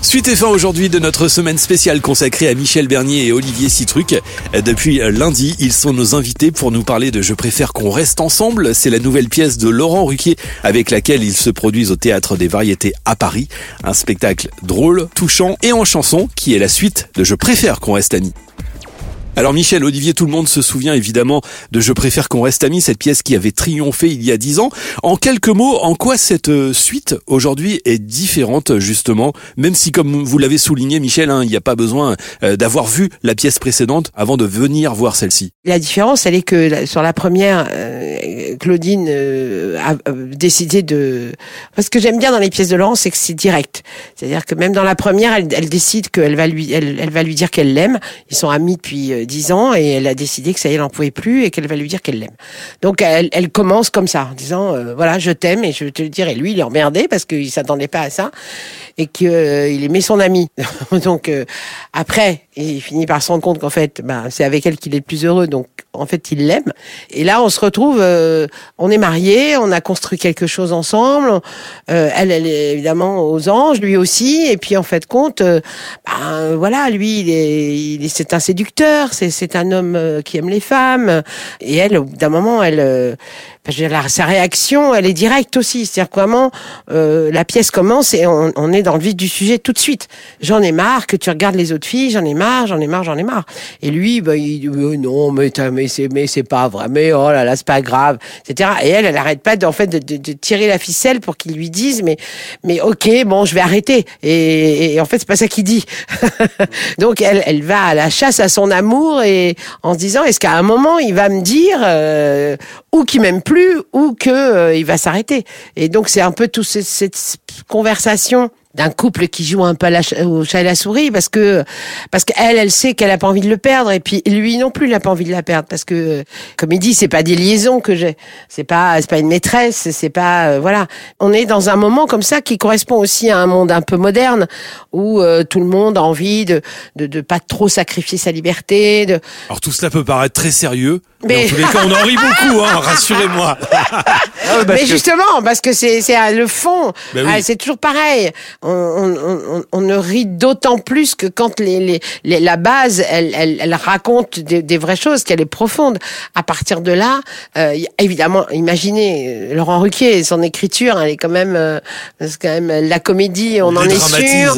Suite et fin aujourd'hui de notre semaine spéciale consacrée à Michel Bernier et Olivier Citruc. Depuis lundi, ils sont nos invités pour nous parler de Je préfère qu'on reste ensemble. C'est la nouvelle pièce de Laurent Ruquier avec laquelle ils se produisent au Théâtre des Variétés à Paris. Un spectacle drôle, touchant et en chanson qui est la suite de Je préfère qu'on reste amis. Alors Michel, Olivier, tout le monde se souvient évidemment de Je préfère qu'on reste amis, cette pièce qui avait triomphé il y a dix ans. En quelques mots, en quoi cette euh, suite aujourd'hui est différente justement, même si comme vous l'avez souligné Michel, hein, il n'y a pas besoin euh, d'avoir vu la pièce précédente avant de venir voir celle-ci. La différence, elle est que sur la première, euh, Claudine a décidé de... Parce que j'aime bien dans les pièces de Laurent, c'est que c'est direct. C'est-à-dire que même dans la première, elle, elle décide qu'elle va lui, elle, elle va lui dire qu'elle l'aime. Ils sont amis depuis 10 ans et elle a décidé que ça y est, elle n'en pouvait plus et qu'elle va lui dire qu'elle l'aime. Donc elle, elle, commence comme ça, en disant euh, voilà, je t'aime et je te le dire. Et lui, il est emmerdé parce qu'il s'attendait pas à ça et qu'il euh, aimait son ami. donc euh, après, il finit par se rendre compte qu'en fait, ben, c'est avec elle qu'il est le plus heureux. Donc en fait, il l'aime. Et là, on se retrouve, on est mariés, on a construit quelque chose ensemble. elle, elle est évidemment aux anges, lui aussi. Et puis en fait, compte, ben voilà, lui, il est, il est, c'est un séducteur c'est un homme euh, qui aime les femmes. Et elle, d'un moment, elle, euh, sa réaction, elle est directe aussi. C'est-à-dire comment euh, la pièce commence et on, est dans le vif du sujet tout de suite. J'en ai marre que tu regardes les autres filles. J'en ai marre, j'en ai marre, j'en ai marre. Et lui, bah, il dit non, mais mais c'est mais c'est pas vrai. Mais oh là là, c'est pas grave, etc. Et elle, elle arrête pas en fait de, tirer la ficelle pour qu'il lui dise mais mais ok, bon, je vais arrêter. Et, en fait, c'est pas ça qu'il dit. Donc elle, elle va à la chasse à son amour et en se disant est-ce qu'à un moment il va me dire euh, ou qu'il m'aime plus ou que euh, il va s'arrêter. Et donc c'est un peu toute cette conversation d'un couple qui joue un peu au chat et la souris parce que parce qu'elle elle sait qu'elle a pas envie de le perdre et puis lui non plus il a pas envie de la perdre parce que comme il dit c'est pas des liaisons que j'ai c'est pas c'est pas une maîtresse c'est pas euh, voilà. On est dans un moment comme ça qui correspond aussi à un monde un peu moderne où euh, tout le monde a envie de, de de pas trop sacrifier sa liberté de alors tout cela peut paraître très sérieux mais, en tous les cas on en rit beaucoup hein, rassurez-moi. Ah mais justement parce que c'est c'est le fond. Ben ah, c'est toujours pareil. On, on, ne rit d'autant plus que quand les, les, la base, elle, elle, raconte des, vraies choses, qu'elle est profonde. À partir de là, euh, évidemment, imaginez euh, Laurent Ruquier, son écriture, elle est quand même, euh, c'est quand même la comédie, on, en est sûr.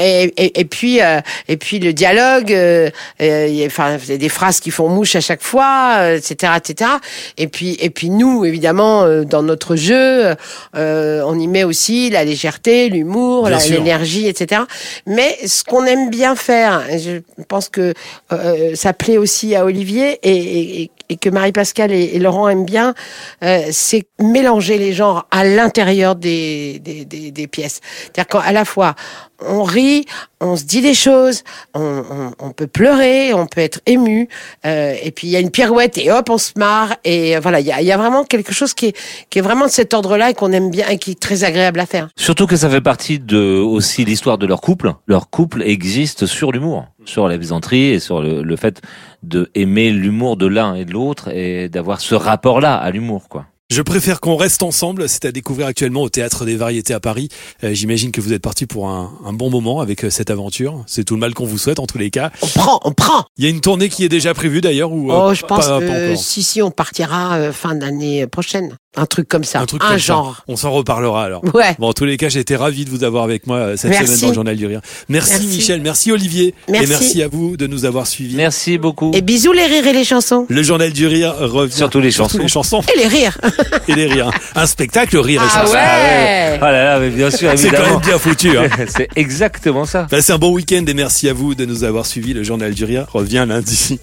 et, et, puis, et puis le dialogue, enfin, il y a des phrases qui font mouche à chaque fois, etc., etc. Et puis, et puis nous, évidemment, dans notre jeu, on y met aussi la légèreté, l'humour l'énergie, etc. Mais ce qu'on aime bien faire, je pense que euh, ça plaît aussi à Olivier et, que Marie-Pascale et, Laurent aiment bien, euh, c'est mélanger les genres à l'intérieur des, des, des, pièces. C'est-à-dire qu'à la fois, on rit, on se dit des choses, on, on, peut pleurer, on peut être ému, euh, et puis il y a une pirouette et hop, on se marre, et voilà, il y a, y a, vraiment quelque chose qui est, qui est vraiment de cet ordre-là et qu'on aime bien et qui est très agréable à faire. Surtout que ça fait partie de aussi l'histoire de leur couple. Leur couple existe sur l'humour, sur la plaisanterie et sur le, le fait de aimer l'humour de l'un et de l'autre et d'avoir ce rapport-là à l'humour, quoi. Je préfère qu'on reste ensemble. C'est à découvrir actuellement au Théâtre des Variétés à Paris. Euh, j'imagine que vous êtes parti pour un, un, bon moment avec euh, cette aventure. C'est tout le mal qu'on vous souhaite en tous les cas. On prend, on prend. Il y a une tournée qui est déjà prévue d'ailleurs ou euh, Oh, je pense que si si, on partira fin d'année prochaine. Un truc comme ça. Un, truc un genre. On s'en reparlera alors. Ouais. Bon, en tous les cas, j'ai été ravi de vous avoir avec moi cette semaine dans le Journal du Rire. Merci, Michel, merci Olivier. Merci. Et merci à vous de nous avoir suivis. Merci beaucoup. Et bisous les rires et les chansons. Le Journal du Rire revient. Surtout les chansons. les chansons. Et les rires. et les rires. Un spectacle rire et ah chansons. Ouais. Oh là là, mais bien sûr, C'est quand même bien foutu. Hein. C'est exactement ça. C'est un bon week-end et merci à vous de nous avoir suivis. Le Journal du Rire revient lundi.